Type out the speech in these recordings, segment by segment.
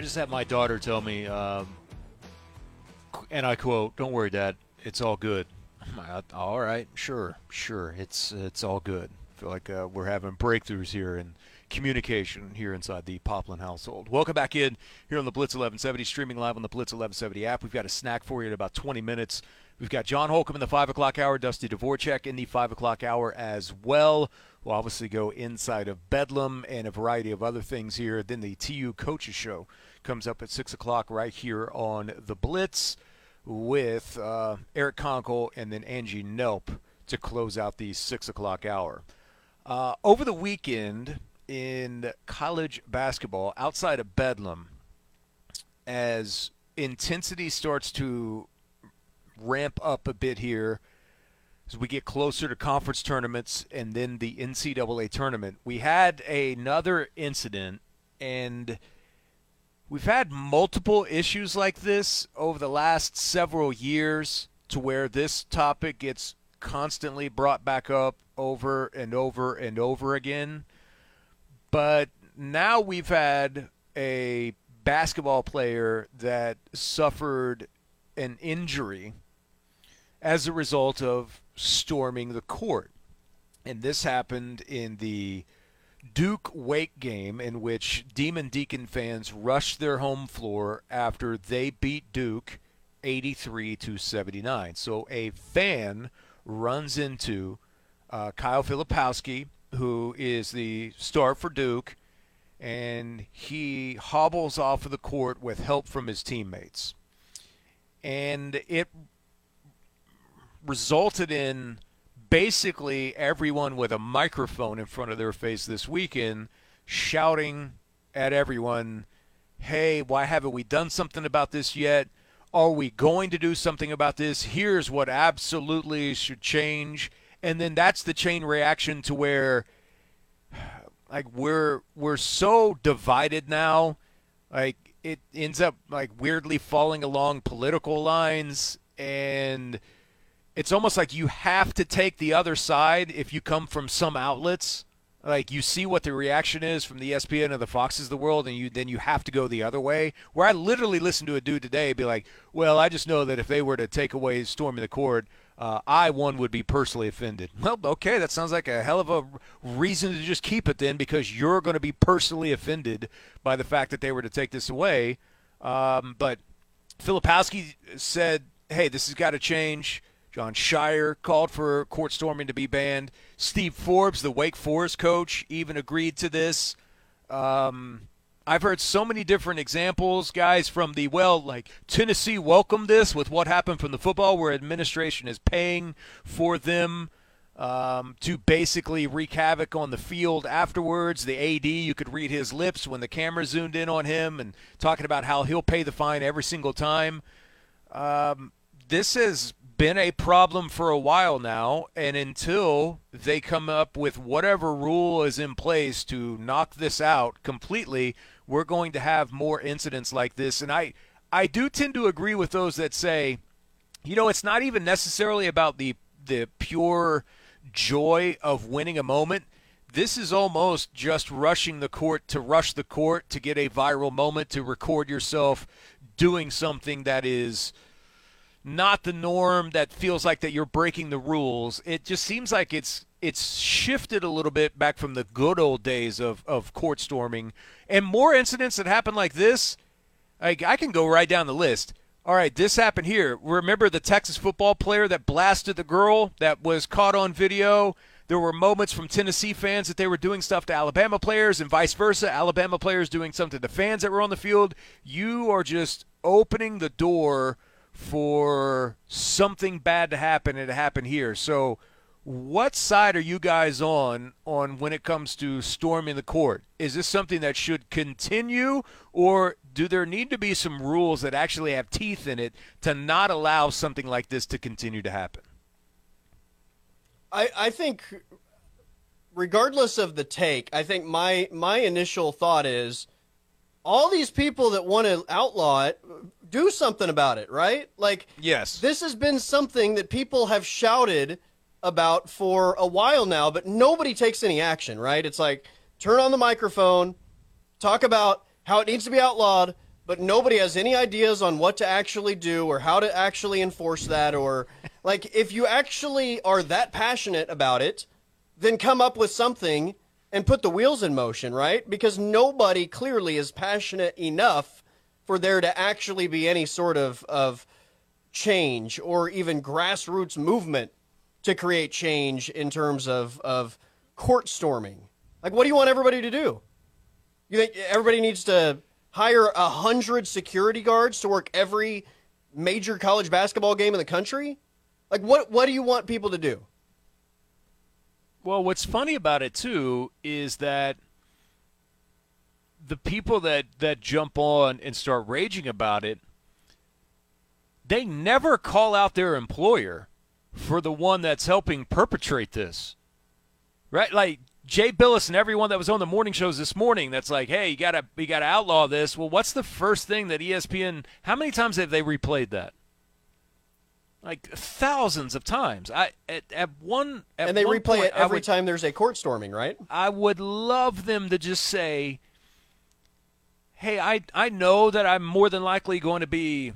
I just had my daughter tell me, um, and I quote, "Don't worry, Dad, it's all good." Like, all right, sure, sure, it's it's all good. I feel like uh, we're having breakthroughs here in communication here inside the Poplin household. Welcome back in here on the Blitz 1170, streaming live on the Blitz 1170 app. We've got a snack for you in about 20 minutes. We've got John Holcomb in the 5 o'clock hour, Dusty Dvorak in the 5 o'clock hour as well. We'll obviously go inside of Bedlam and a variety of other things here. Then the TU Coaches Show comes up at 6 o'clock right here on the Blitz with uh, Eric Konkol and then Angie Nelp to close out the 6 o'clock hour. Uh, over the weekend in college basketball, outside of Bedlam, as intensity starts to ramp up a bit here as we get closer to conference tournaments and then the NCAA tournament. We had another incident, and we've had multiple issues like this over the last several years to where this topic gets constantly brought back up over and over and over again. But now we've had a basketball player that suffered an injury as a result of storming the court. And this happened in the Duke Wake game, in which Demon Deacon fans rushed their home floor after they beat Duke 83 to 79. So a fan runs into uh, Kyle Filipowski, who is the star for Duke, and he hobbles off of the court with help from his teammates. And it resulted in basically everyone with a microphone in front of their face this weekend shouting at everyone, hey, why haven't we done something about this yet? Are we going to do something about this? Here's what absolutely should change. And then that's the chain reaction to where like we're we're so divided now. Like it ends up like weirdly falling along political lines and it's almost like you have to take the other side if you come from some outlets. Like you see what the reaction is from the ESPN or the Foxes of the world, and you then you have to go the other way. Where I literally listened to a dude today be like, "Well, I just know that if they were to take away storming the court, uh, I one would be personally offended." Well, okay, that sounds like a hell of a reason to just keep it then, because you're going to be personally offended by the fact that they were to take this away. Um, but Filipowski said, "Hey, this has got to change." Jon Scheyer called for court storming to be banned. Steve Forbes, the Wake Forest coach, even agreed to this. Um, I've heard so many different examples, guys, from the, well, like Tennessee welcomed this with what happened from the football, where administration is paying for them um, to basically wreak havoc on the field afterwards. The AD, you could read his lips when the camera zoomed in on him and talking about how he'll pay the fine every single time. Um, this has been a problem for a while now, and until they come up with whatever rule is in place to knock this out completely, we're going to have more incidents like this. And I, I do tend to agree with those that say, you know, it's not even necessarily about the the pure joy of winning a moment. This is almost just rushing the court to rush the court to get a viral moment to record yourself doing something that is not the norm that feels like that you're breaking the rules. It just seems like it's it's shifted a little bit back from the good old days of, of court storming and more incidents that happen like this. I can go right down the list. All right, this happened here. Remember the Texas football player that blasted the girl that was caught on video? There were moments from Tennessee fans that they were doing stuff to Alabama players and vice versa. Alabama players doing something to fans that were on the field. You are just opening the door – for something bad to happen and it happened here. So, what side are you guys on on when it comes to storming the court? Is this something that should continue, or do there need to be some rules that actually have teeth in it to not allow something like this to continue to happen? I, I think, regardless of the take, I think my my initial thought is all these people that want to outlaw it do something about it, right? Like, yes, this has been something that people have shouted about for a while now, but nobody takes any action, right? It's like turn on the microphone, talk about how it needs to be outlawed, but nobody has any ideas on what to actually do or how to actually enforce that or like if you actually are that passionate about it, then come up with something and put the wheels in motion, right? Because nobody clearly is passionate enough for there to actually be any sort of of change or even grassroots movement to create change in terms of of court storming. Like what do you want everybody to do? You think everybody needs to hire a hundred security guards to work every major college basketball game in the country? Like what what do you want people to do? Well, what's funny about it too is that the people that that jump on and start raging about it, they never call out their employer for the one that's helping perpetrate this. Right? Like Jay Bilas and everyone that was on the morning shows this morning that's like, "Hey, you got to you got to outlaw this." Well, what's the first thing that ESPN How many times have they replayed that? like thousands of times. I at, at one at and they one replay point, it every would, time there's a court storming, right? I would love them to just say, "Hey, I I know that I'm more than likely going to be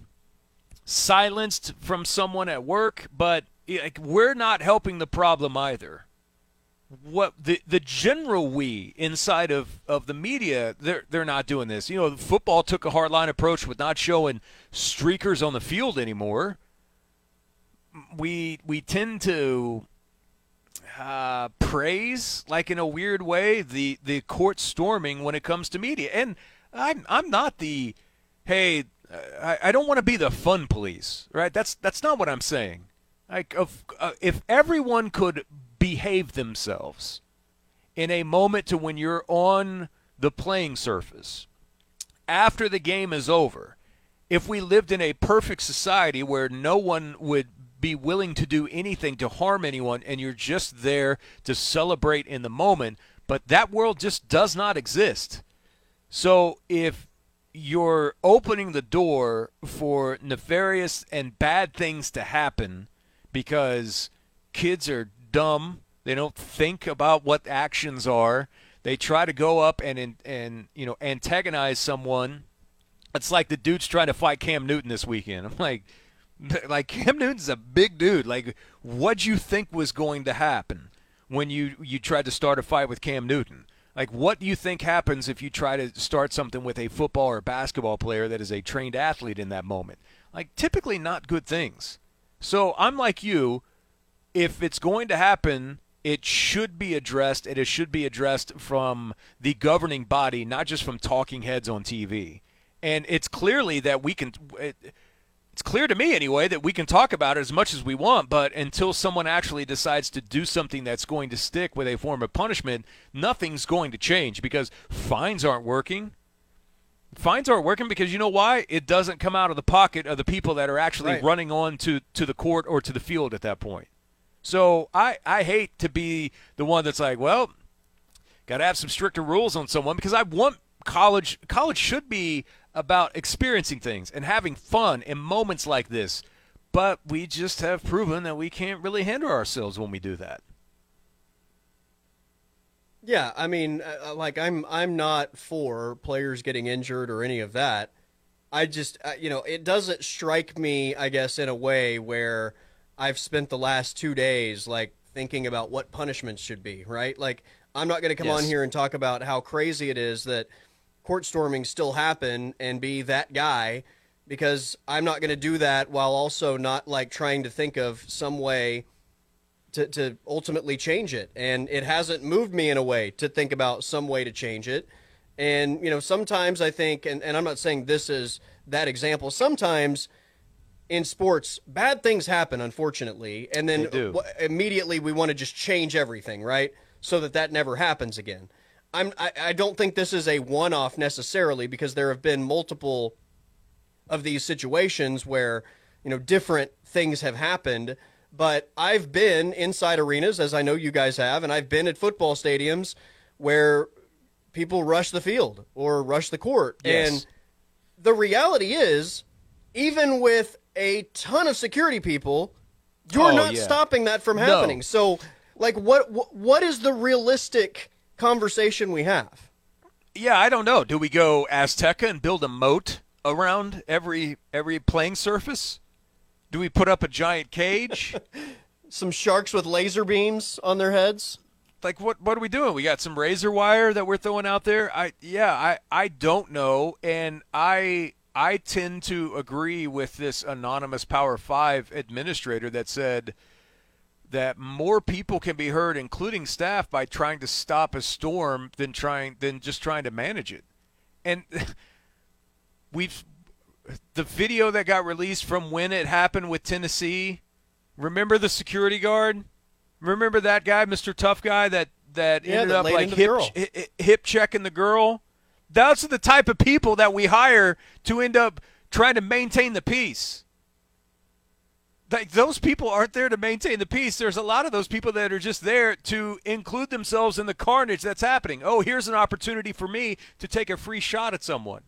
silenced from someone at work, but like, we're not helping the problem either." What the the general we inside of, of the media they're they're not doing this. You know, football took a hardline approach with not showing streakers on the field anymore we we tend to uh, praise, like in a weird way, the the court storming when it comes to media. And I'm I'm not the hey, I, I don't want to be the fun police, right? That's that's not what I'm saying. Like if uh, if everyone could behave themselves in a moment to when you're on the playing surface after the game is over if we lived in a perfect society where no one would be willing to do anything to harm anyone and you're just there to celebrate in the moment. But that world just does not exist. So if you're opening the door for nefarious and bad things to happen because kids are dumb, they don't think about what actions are. They try to go up and and you know antagonize someone. It's like the dude's trying to fight Cam Newton this weekend. I'm like, like Cam Newton's a big dude. Like, what'd you think was going to happen when you you tried to start a fight with Cam Newton? Like, what do you think happens if you try to start something with a football or basketball player that is a trained athlete in that moment? Like, typically not good things. So I'm like you. If it's going to happen, it should be addressed, and it should be addressed from the governing body, not just from talking heads on TV. And it's clearly that we can. It, it's clear to me anyway that we can talk about it as much as we want, but until someone actually decides to do something that's going to stick with a form of punishment, nothing's going to change because fines aren't working. Fines aren't working because you know why? It doesn't come out of the pocket of the people that are actually right. running on to, to the court or to the field at that point. So I, I hate to be the one that's like, well, got to have some stricter rules on someone because I want college college should be about experiencing things and having fun in moments like this. But we just have proven that we can't really handle ourselves when we do that. Yeah, I mean, uh, uh, like I'm I'm not for players getting injured or any of that. I just uh, you know, it doesn't strike me, I guess, in a way where I've spent the last 2 days like thinking about what punishments should be, right? Like I'm not going to come yes. on here and talk about how crazy it is that court storming still happen and be that guy because I'm not going to do that while also not like trying to think of some way to, to ultimately change it. And it hasn't moved me in a way to think about some way to change it. And, you know, sometimes I think, and, and I'm not saying this is that example, sometimes in sports, bad things happen, unfortunately. And then w- immediately we want to just change everything, right? So that that never happens again. I'm I, I don't think this is a one off necessarily because there have been multiple of these situations where you know different things have happened. But I've been inside arenas, as I know you guys have, and I've been at football stadiums where people rush the field or rush the court. Yes. And the reality is, even with a ton of security people, you're oh, not yeah. stopping that from happening. No. So, like, what, what what is the realistic conversation we have. Yeah, I don't know. Do we go Azteca and build a moat around every every playing surface? Do we put up a giant cage? Some sharks with laser beams on their heads. like what what are we doing? We got some razor wire that we're throwing out there. I yeah, I I don't know and I I tend to agree with this anonymous Power 5 administrator that said that more people can be hurt including staff by trying to stop a storm than trying than just trying to manage it. And we've the video that got released from when it happened with Tennessee. Remember the security guard? Remember that guy, Mr. Tough Guy, that that Yeah, ended that up like hip hip checking the girl? Those are the type of people that we hire to end up trying to maintain the peace. Like those people aren't there to maintain the peace. There's a lot of those people that are just there to include themselves in the carnage that's happening. Oh, here's an opportunity for me to take a free shot at someone.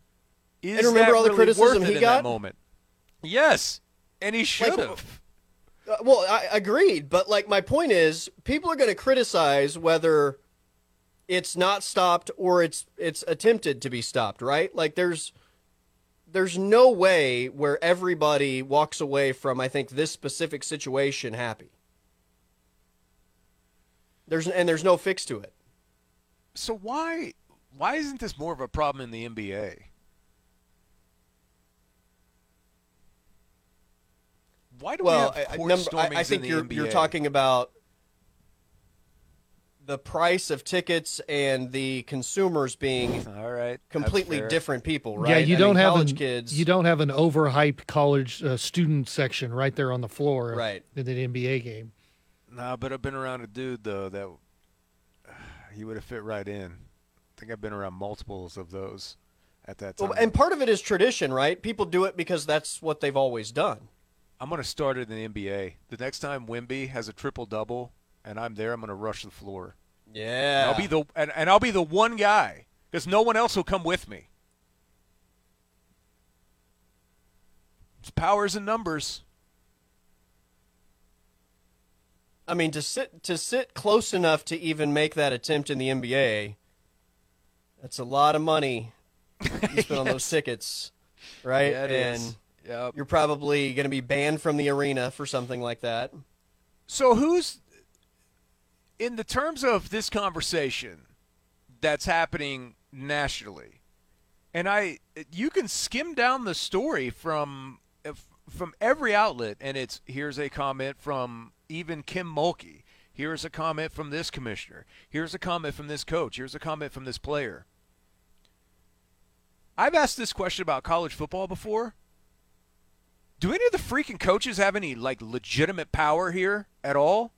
Is And remember that all the really criticism he got? that moment? Yes, and he should Like, have. Uh, well, I agreed, but like my point is, people are going to criticize whether it's not stopped or it's it's attempted to be stopped, right? Like there's there's no way where everybody walks away from I think this specific situation happy. There's and there's no fix to it. So why why isn't this more of a problem in the NBA? Why do Well, we have I, I, court number, I, I think you're you're talking about the price of tickets and the consumers being All right, completely different people, right? Yeah, you I don't mean, have college an, kids. You don't have an overhyped college uh, student section right there on the floor, Right. In an NBA game. Nah, but I've been around a dude though that he would have fit right in. I think I've been around multiples of those at that time. Well, and part of it is tradition, right? People do it because that's what they've always done. I'm gonna start it in the NBA. The next time Wemby has a triple double and I'm there, I'm gonna rush the floor. Yeah, I'll be the and, and I'll be the one guy because no one else will come with me. It's powers and numbers. I mean, to sit to sit close enough to even make that attempt in the NBA. That's a lot of money you spend on those tickets, right? Yeah, and is. Yep. you're probably going to be banned from the arena for something like that. So who's in the terms of this conversation that's happening nationally? And I you can skim down the story from from every outlet and it's here's a comment from even Kim Mulkey. Here's a comment from this commissioner. Here's a comment from this coach. Here's a comment from this player. I've asked this question about college football before. Do any of the freaking coaches have any like legitimate power here at all?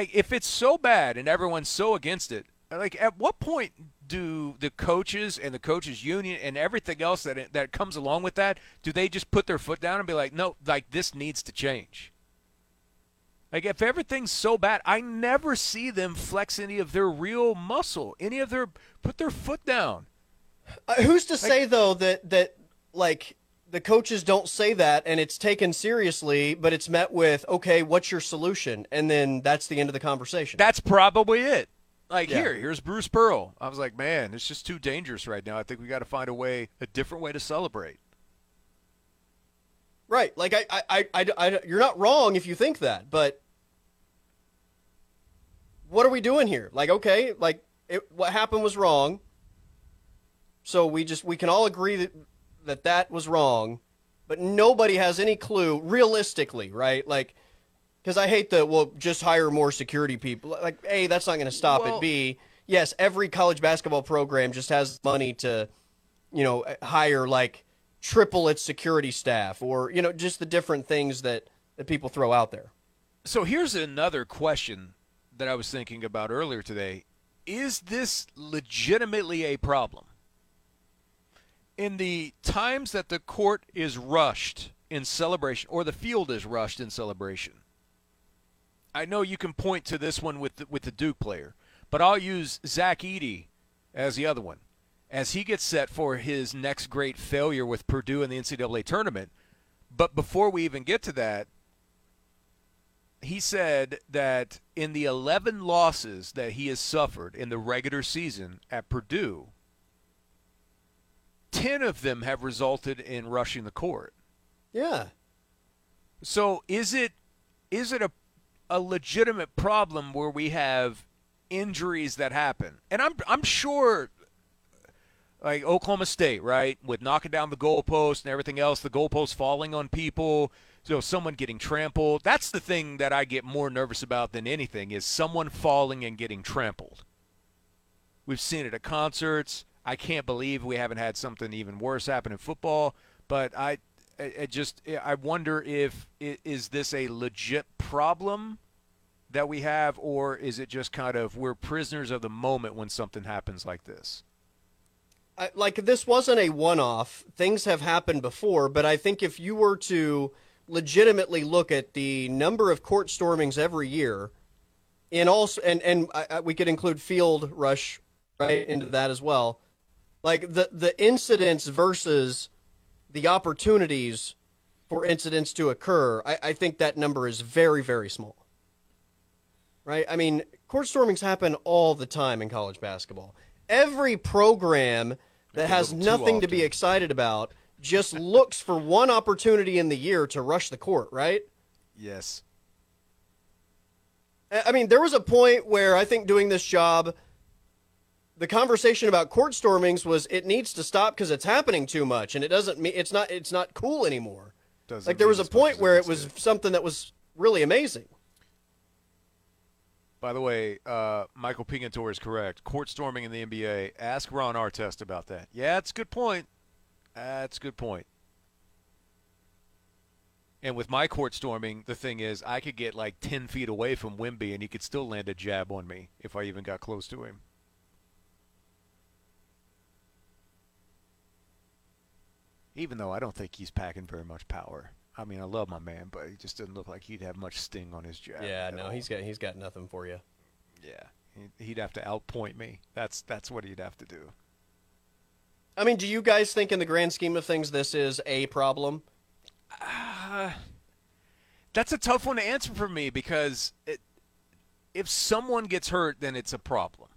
Like if it's so bad and everyone's so against it, like at what point do the coaches and the coaches union and everything else that that comes along with that, do they just put their foot down and be like, "No, like this needs to change." Like if everything's so bad, I never see them flex any of their real muscle, any of their put their foot down. Uh, who's to say though that that like the coaches don't say that and it's taken seriously, but it's met with okay, what's your solution, and then that's the end of the conversation. That's probably it. Like Yeah. here, here's Bruce Pearl. I was like, man, it's just too dangerous right now. I think we got to find a way, a different way to celebrate. Right. Like I, I, I, I, I- you're not wrong if you think that, but what are we doing here? Like, okay, like it, what happened was wrong. So we just we can all agree that that that was wrong, but nobody has any clue realistically, right? Like, because I hate the well, just hire more security people. Like, a that's not going to stop Well- it. B, yes, every college basketball program just has money to, you know, eh, hire like triple its security staff or you know just the different things that that people throw out there. So here's another question that I was thinking about earlier today. Is this legitimately a problem? In the times that the court is rushed in celebration or the field is rushed in celebration. I know you can point to this one with the, with the Duke player, but I'll use Zach Edey as the other one. As he gets set for his next great failure with Purdue in the NCAA tournament. But before we even get to that, he said that in the 11 losses that he has suffered in the regular season at Purdue, 10 of them have resulted in rushing the court. Yeah. So is it is it a a legitimate problem where we have injuries that happen? And I'm I'm sure like Oklahoma State, right, with knocking down the goalpost and everything else, the goalpost falling on people, so someone getting trampled. That's the thing that I get more nervous about than anything is someone falling and getting trampled. We've seen it at concerts. I can't believe we haven't had something even worse happen in football. But I, I just I wonder if is this a legit problem that we have, or is it just kind of we're prisoners of the moment when something happens like this? I, like this wasn't a one-off. Things have happened before, but I think if you were to legitimately look at the number of court stormings every year, and also and and I, we could include field rush right into that as well. Like the the incidents versus the opportunities for incidents to occur, I, I think that number is very very small. Right? I mean, court stormings happen all the time in college basketball. Every program that has nothing to be excited about just looks for one opportunity in the year to rush the court, right? Yes. I mean, there was a point where I think doing this job, the conversation about court stormings was it needs to stop because it's happening too much, and it doesn't mean it's not it's not cool anymore. Doesn't like there was a point where it was something that was really amazing. By the way, uh, Michael Pingatore is correct. Court storming in the NBA. Ask Ron Artest about that. Yeah, it's a good point. That's a good point. And with my court storming, the thing is, I could get like 10 feet away from Wemby and he could still land a jab on me if I even got close to him. Even though I don't think he's packing very much power. I mean, I love my man, but he just doesn't look like he'd have much sting on his jab. Yeah, no, all. he's got he's got nothing for you. Yeah, he'd have to outpoint me. That's that's what he'd have to do. I mean, do you guys think, in the grand scheme of things, this is a problem? Uh, that's a tough one to answer for me because it, if someone gets hurt, then it's a problem.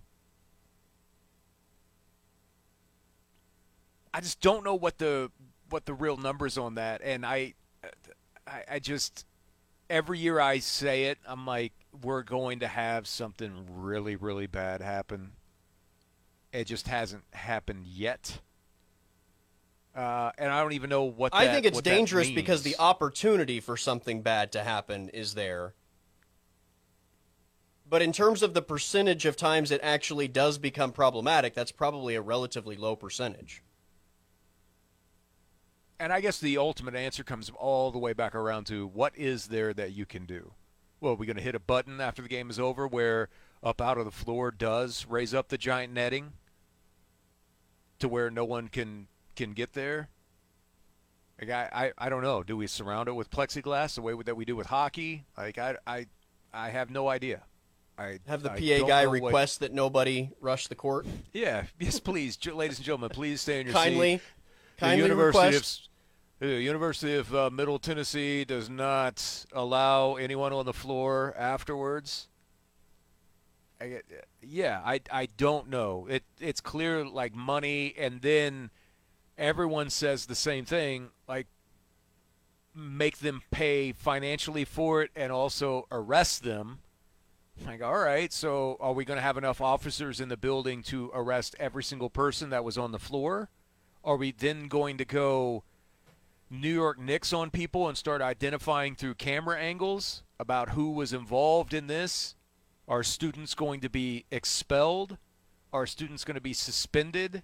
I just don't know what the what the real numbers on that, and I, I, I just every year I say it, I'm like, we're going to have something really, really bad happen. It just hasn't happened yet. Uh, and I don't even know what. That, I think it's dangerous because the opportunity for something bad to happen is there. But in terms of the percentage of times it actually does become problematic, that's probably a relatively low percentage. And I guess the ultimate answer comes all the way back around to what is there that you can do? Well, are we going to hit a button after the game is over where up out of the floor does raise up the giant netting to where no one can can get there? Like I, I, I don't know. Do we surround it with plexiglass the way that we do with hockey? Like I, I, I have no idea. I have the I PA guy request what... that nobody rush the court. Yeah, yes, please, ladies and gentlemen, please stay in your kindly, seat. Kindly, the University request. The University of uh, Middle Tennessee does not allow anyone on the floor afterwards. I, yeah, I, I don't know. It it's clear like money, and then everyone says the same thing like make them pay financially for it and also arrest them like all right so are we going to have enough officers in the building to arrest every single person that was on the floor are we then going to go new york Knicks on people and start identifying through camera angles about who was involved in this. Are students going to be expelled? Are students going to be suspended?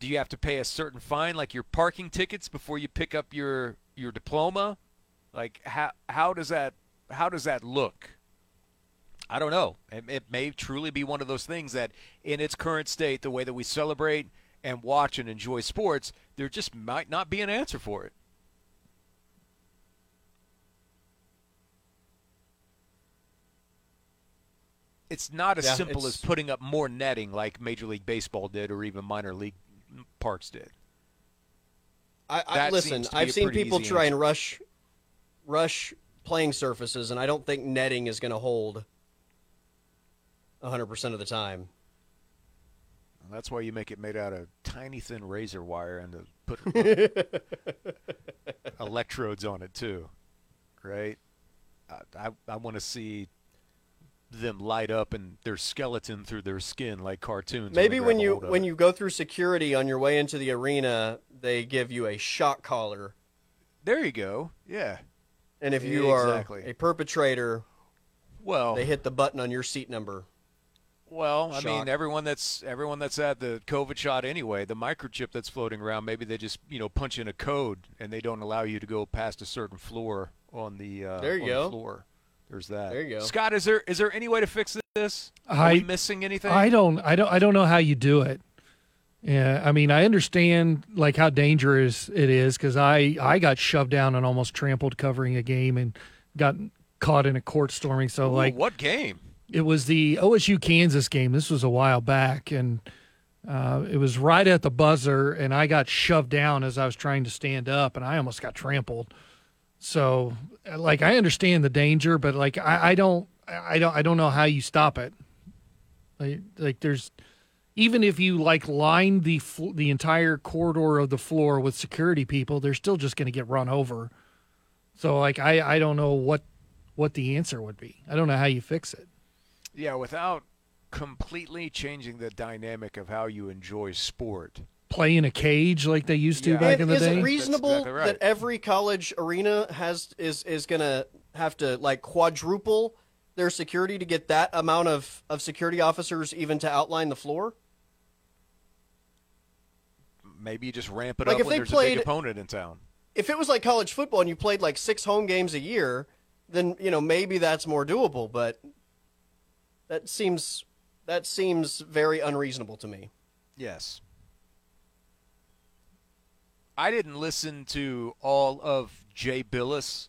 Do you have to pay a certain fine like your parking tickets before you pick up your your diploma? Like how how does that how does that look? I don't know. It, it may truly be one of those things that in its current state the way that we celebrate and watch and enjoy sports there just might not be an answer for it it's not as Yeah, simple as putting up more netting like major league baseball did or even minor league parks did I, I listen. seems to be I've seen people try answer. and rush, rush playing surfaces, and I don't think netting is going to hold. hundred percent of the time. That's why you make it made out of tiny thin razor wire and to put electrodes on it too, right? I I, I want to see them light up and their skeleton through their skin like cartoons. Maybe when, you grab a hold of when you go through security on your way into the arena, they give you a shock collar, there you go. Yeah. and if you are a perpetrator, Well, they hit the button on your seat number. Well, I mean, everyone that's everyone that's had the COVID shot anyway, the microchip that's floating around, maybe they just you know punch in a code and they don't allow you to go past a certain floor on the uh, There you on go. the floor. There's that. There you go. Scott, is there is there any way to fix this? Are I we missing anything? I don't I don't I don't know how you do it. Yeah, I mean I understand like how dangerous it is because I I got shoved down and almost trampled covering a game and got caught in a court storming. So Ooh, like what game? It was the OSU Kansas game. This was a while back, and uh, it was right at the buzzer, and I got shoved down as I was trying to stand up, and I almost got trampled. So, like, I understand the danger, but like, I, I don't, I don't, I don't know how you stop it. Like, like there's even if you like line the fl- the entire corridor of the floor with security people, they're still just going to get run over. So, like, I, I don't know what what the answer would be. I don't know how you fix it. Yeah, without completely changing the dynamic of how you enjoy sport. play in a cage like they used to Yeah. back And in the is day. it reasonable exactly right. that every college arena has is is gonna have to like quadruple their security to get that amount of, of security officers even to outline the floor? Maybe you just ramp it Like up if when they there's a played- big opponent in town. If it was like college football and you played like six home games a year, then you know maybe that's more doable. But that seems that seems very unreasonable to me. Yes. I didn't listen to all of Jay Bilas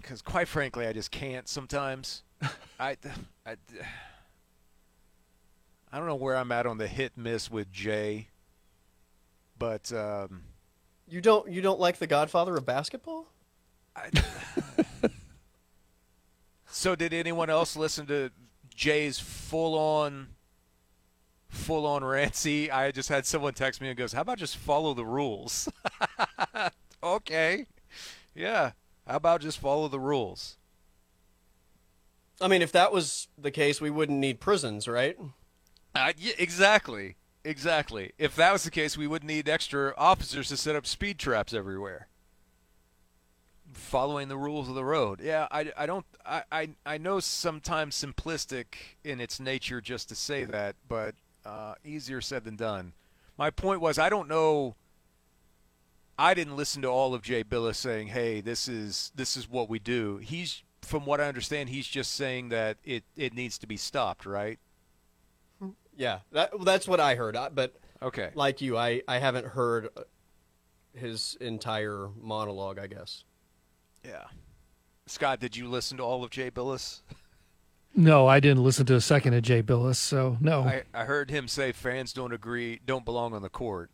because, quite frankly, I just can't sometimes. I, I, I don't know where I'm at on the hit miss with Jay, but um, You don't you don't like the Godfather of basketball? I, so did anyone else listen to Jay's full on full on rancy? I just had someone text me and goes, "How about just follow the rules?" okay. Yeah. How about just follow the rules? I mean, if that was the case, we wouldn't need prisons, right? Uh, yeah, exactly. Exactly. If that was the case, we wouldn't need extra officers to set up speed traps everywhere. Following the rules of the road. Yeah, I, I don't I, I, I know sometimes simplistic in its nature just to say that, but uh, easier said than done. My point was I don't know I didn't listen to all of Jay Bilas saying, "Hey, this is this is what we do." He's from what I understand, he's just saying that it, it needs to be stopped, right? Yeah, that, that's what I heard. I, but Okay. like you, I, I haven't heard his entire monologue. I guess. Yeah. Scott, did you listen to all of Jay Bilas? no, I didn't listen to a second of Jay Bilas, so no. I, I heard him say fans don't agree, don't belong on the court.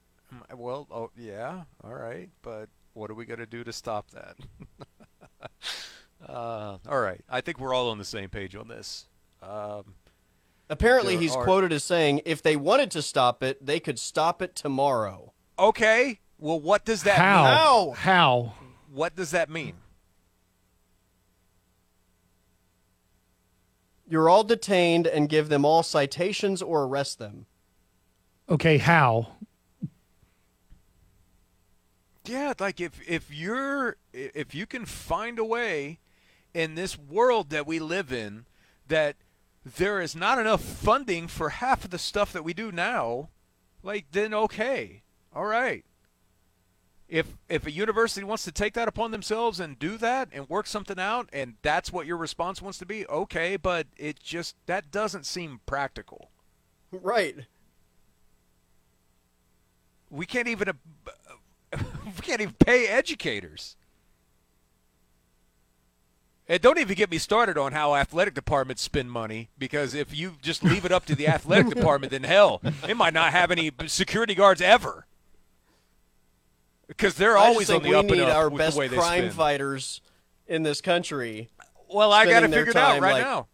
Well, oh yeah, all right, but what are we going to do to stop that? uh, all right, I think we're all on the same page on this. Um, Apparently, he's are- quoted as saying, "If they wanted to stop it, they could stop it tomorrow." okay, well, what does that how? mean? How? How? What does that mean? You're all detained and give them all citations or arrest them. Okay, how? Yeah, like if if you're if you can find a way in this world that we live in that there is not enough funding for half of the stuff that we do now, like then okay. All right. If if a university wants to take that upon themselves and do that and work something out and that's what your response wants to be, okay, but it just that doesn't seem practical. Right. We can't even uh, we can't even pay educators. And don't even get me started on how athletic departments spend money because if you just leave it up to the athletic department, then hell, they might not have any security guards ever. Because they're I always just think on the we up and need up our with best the way they crime spend. fighters in this country. Well, I got to figure it out right like- now.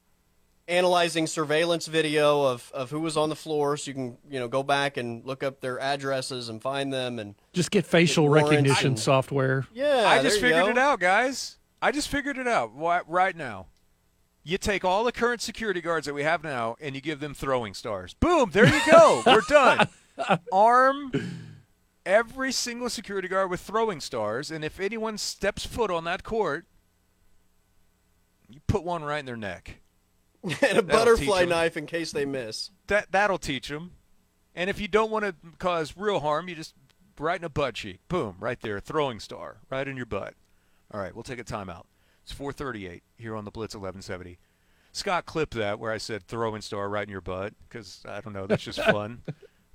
analyzing surveillance video of, of who was on the floor, so you can you know go back and look up their addresses and find them. And Just get facial Get recognition and- software. yeah, I just there you figured go. it out, guys. I just figured it out Why- right now. You take all the current security guards that we have now and you give them throwing stars. Boom, there you go. We're done. Arm every single security guard with throwing stars, and if anyone steps foot on that court, you put one right in their neck. and a butterfly knife in case they miss. That that'll teach them. And if you don't want to cause real harm, you just right in a butt cheek. Boom, right there, throwing star, right in your butt. All right, we'll take a timeout. It's 4:38 here on the Blitz 1170. Scott, clip that where I said throwing star right in your butt because I don't know, that's just fun.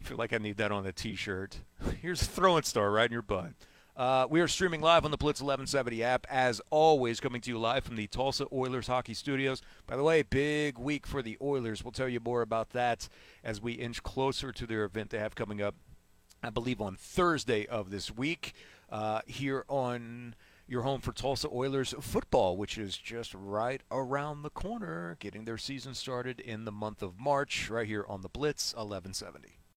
I feel like I need that on a T-shirt. Here's a throwing star right in your butt. Uh, we are streaming live on the Blitz 1170 app, as always, coming to you live from the Tulsa Oilers Hockey Studios. By the way, big week for the Oilers. We'll tell you more about that as we inch closer to their event they have coming up, I believe, on Thursday of this week uh, here on your home for Tulsa Oilers football, which is just right around the corner, getting their season started in the month of March, right here on the Blitz 1170.